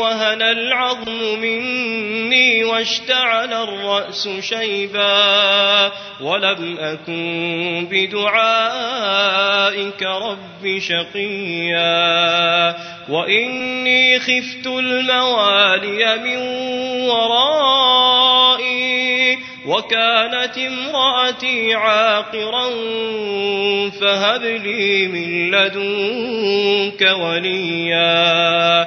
وهن العظم مني واشتعل الرأس شيبا ولم أكن بدعائك رب شقيا وإني خفت الموالي من ورائي وكانت امرأتي عاقرا فهب لي من لدنك وليا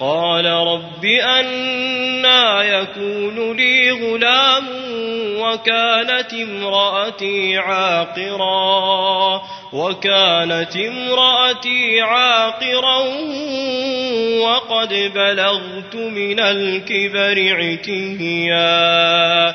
قال رب أنا يكون لي غلام وكانت امرأتي عاقرا وكانت امرأتي عاقرا وقد بلغت من الكبر عتيا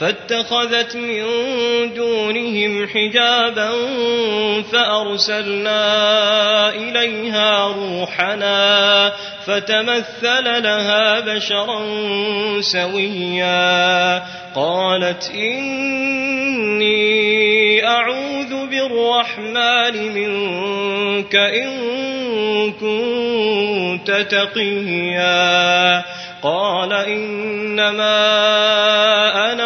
فاتخذت من دونهم حجابا فأرسلنا إليها روحنا فتمثل لها بشرا سويا قالت إني أعوذ بالرحمن منك إن كنت تقيا قال إنما أنا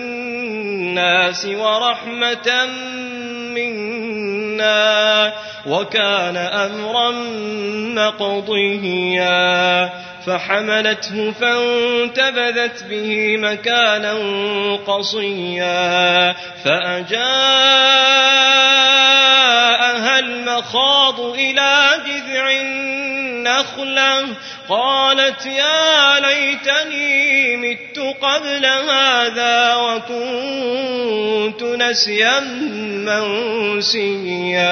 ورحمة منا وكان أمرا مقضيا فحملته فانتبذت به مكانا قصيا فأجاءها المخاض إلى جذع النخلة قالت يا ليتني مت قبل هذا وكنت نسيا منسيا.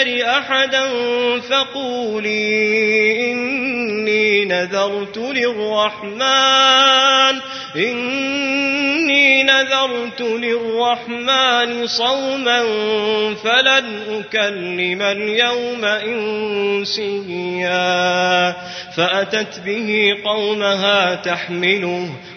أحدا فقولي إني نذرت للرحمن إني نذرت للرحمن صوما فلن أكلم اليوم إنسيا. فأتت به قومها تحمله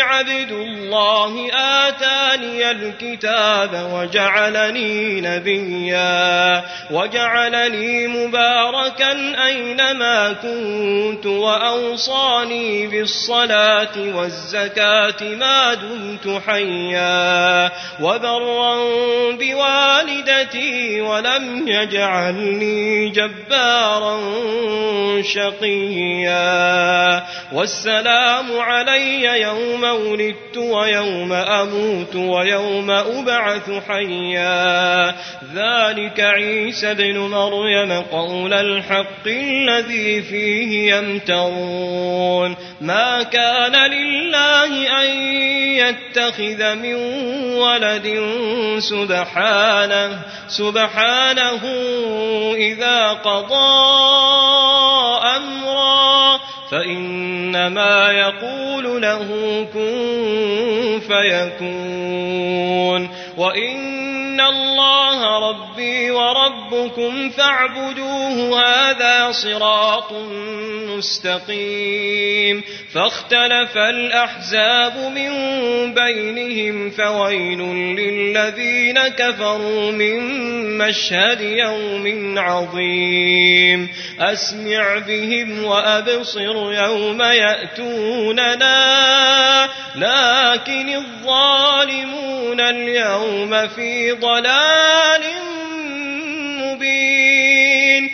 عبد الله آتاني الكتاب وجعلني نبيا وجعلني مباركا أينما كنت وأوصاني بالصلاة والزكاة ما دمت حيا وبرا بوالدتي ولم يجعلني جبارا شقيا والسلام علي يوم ولدت ويوم أموت ويوم أبعث حيا. ذلك عيسى بن مريم قول الحق الذي فيه يمترون. ما كان لله أن يتخذ من ولد سبحانه سبحانه إذا قضى أمرا. فإنما يقول له كن فيكون وإن الله ربي وربكم فاعبدوه هذا صراط مستقيم فاختلف الأحزاب من بينهم فويل للذين كفروا من مشهد يوم عظيم أسمع بهم وأبصر يوم يأتوننا لكن الظالمون اليوم في ضلال مبين.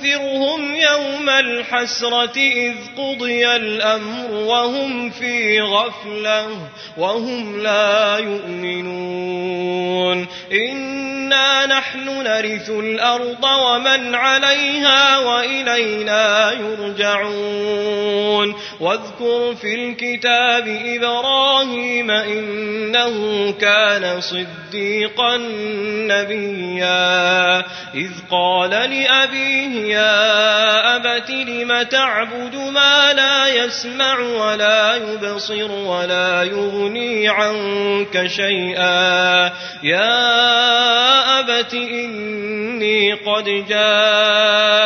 وأنذرهم يوم الحسرة إذ قضي الأمر وهم في غفلة وهم لا يؤمنون. إنا نحن نرث الأرض ومن عليها وإلينا يرجعون. واذكر في الكتاب إبراهيم إنه كان صديقا نبيا. إذ قال لأبيه يا أبت لم تعبد ما لا يسمع ولا يبصر ولا يغني عنك شيئا يا أبت إني قد جاءني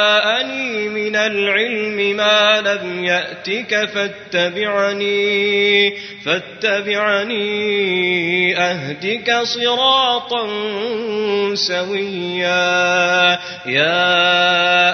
من العلم ما لم يأتك فاتبعني فاتبعني أهدك صراطا سويا يا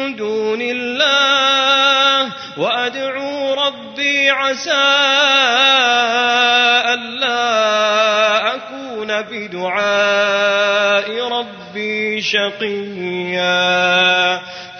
دون الله وأدعو ربي عسى ألا أكون بدعاء ربي شقيا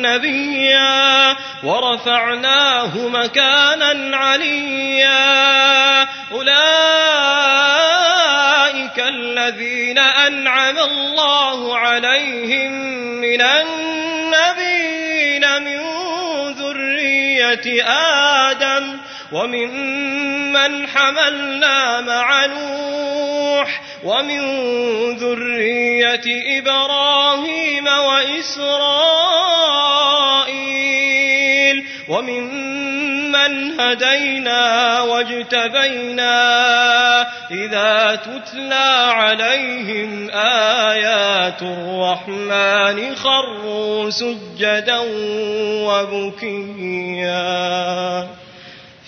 نبيا ورفعناه مكانا عليا. أولئك الذين أنعم الله عليهم من النبيين من ذرية آدم وممن حملنا مع نوح ومن ذرية إبراهيم وإسرائيل وممن هدينا واجتبينا إذا تتلى عليهم آيات الرحمن خروا سجدا وبكيا.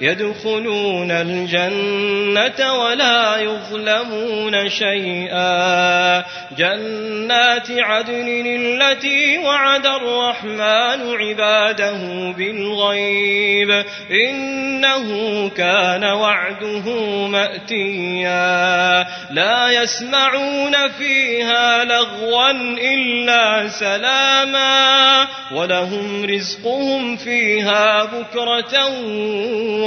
يدخلون الجنة ولا يظلمون شيئا. جنات عدن التي وعد الرحمن عباده بالغيب. إنه كان وعده مأتيا. لا يسمعون فيها لغوا إلا سلاما. ولهم رزقهم فيها بكرة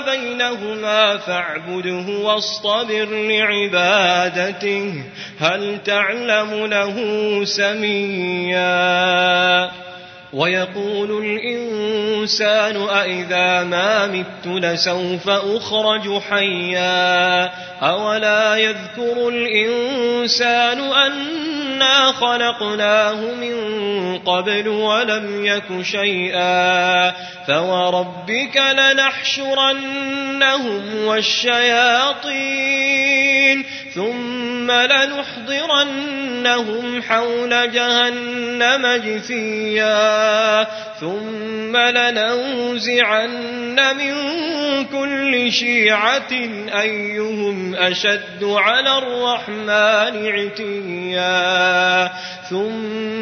بينهما فاعبده واصطبر لعبادته هل تعلم له سميا؟ ويقول الإنسان أإذا ما مت لسوف أخرج حيا؟ أولا يذكر الإنسان أنا خلقناه من قبل ولم يك شيئا فوربك لنحشرنهم والشياطين الدين ثم لنحضرنهم حول جهنم جثيا. ثم لننزعن من كل شيعة أيهم أشد على الرحمن عتيا. ثم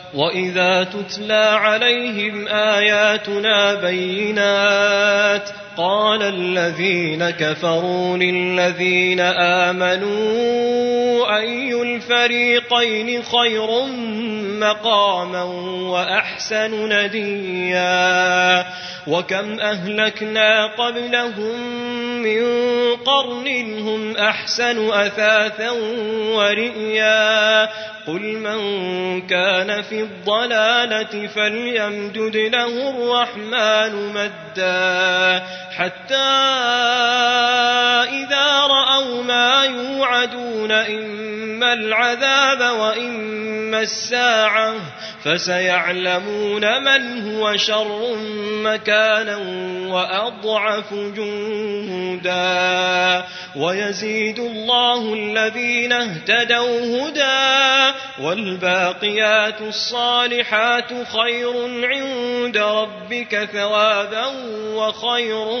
وإذا تتلى عليهم آياتنا بينات قال الذين كفروا للذين آمنوا أي الفريقين خير مقاما وأحسن نديا وكم أهلكنا قبلهم من قرن هم أحسن أثاثا ورئيا قل من كان في الضلالة فليمدد له الرحمن مدا حتى إذا رأوا ما يوعدون إما العذاب وإما الساعة فسيعلمون من هو شر مكانا وأضعف جندا ويزيد الله الذين اهتدوا هدى والباقيات الصالحات خير عند ربك ثوابا وخير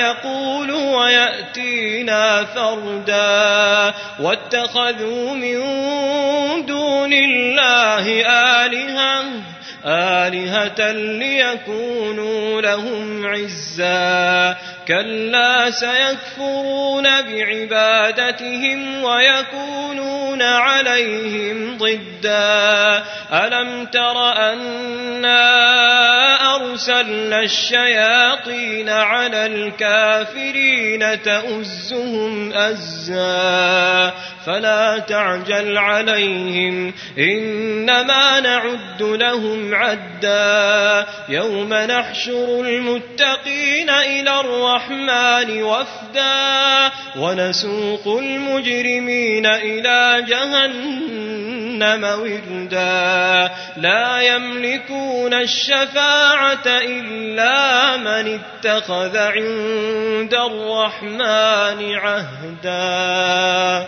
يقول ويأتينا فردا. واتخذوا من دون الله آلهة آلهة ليكونوا لهم عزا. كلا سيكفرون بعبادتهم ويكونون عليهم ضدا. ألم تر أنا أرسلنا الشياطين على الكافرين تؤزهم أزا فلا تعجل عليهم إنما نعد لهم عدا. يوم نحشر المتقين إلى الرحمن وفدا ونسوق المجرمين إلى جهنم وردا. لا يملكون الشفاعة إلا من اتخذ عند الرحمن عهدا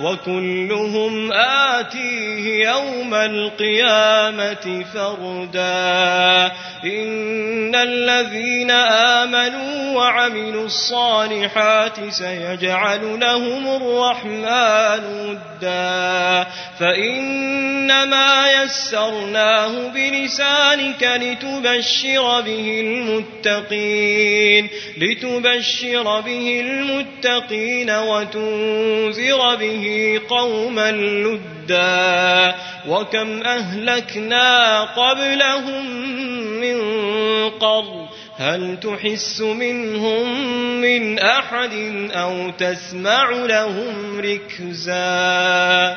وكلهم آتيه يوم القيامة فردا. إن الذين آمنوا وعملوا الصالحات سيجعل لهم الرحمن ودا. فإنما يسرناه بلسانك لتبشر به المتقين لتبشر به المتقين وتنذر به قوما لدا وكم أهلكنا قبلهم من قرن هل تحس منهم من أحد أو تسمع لهم ركزا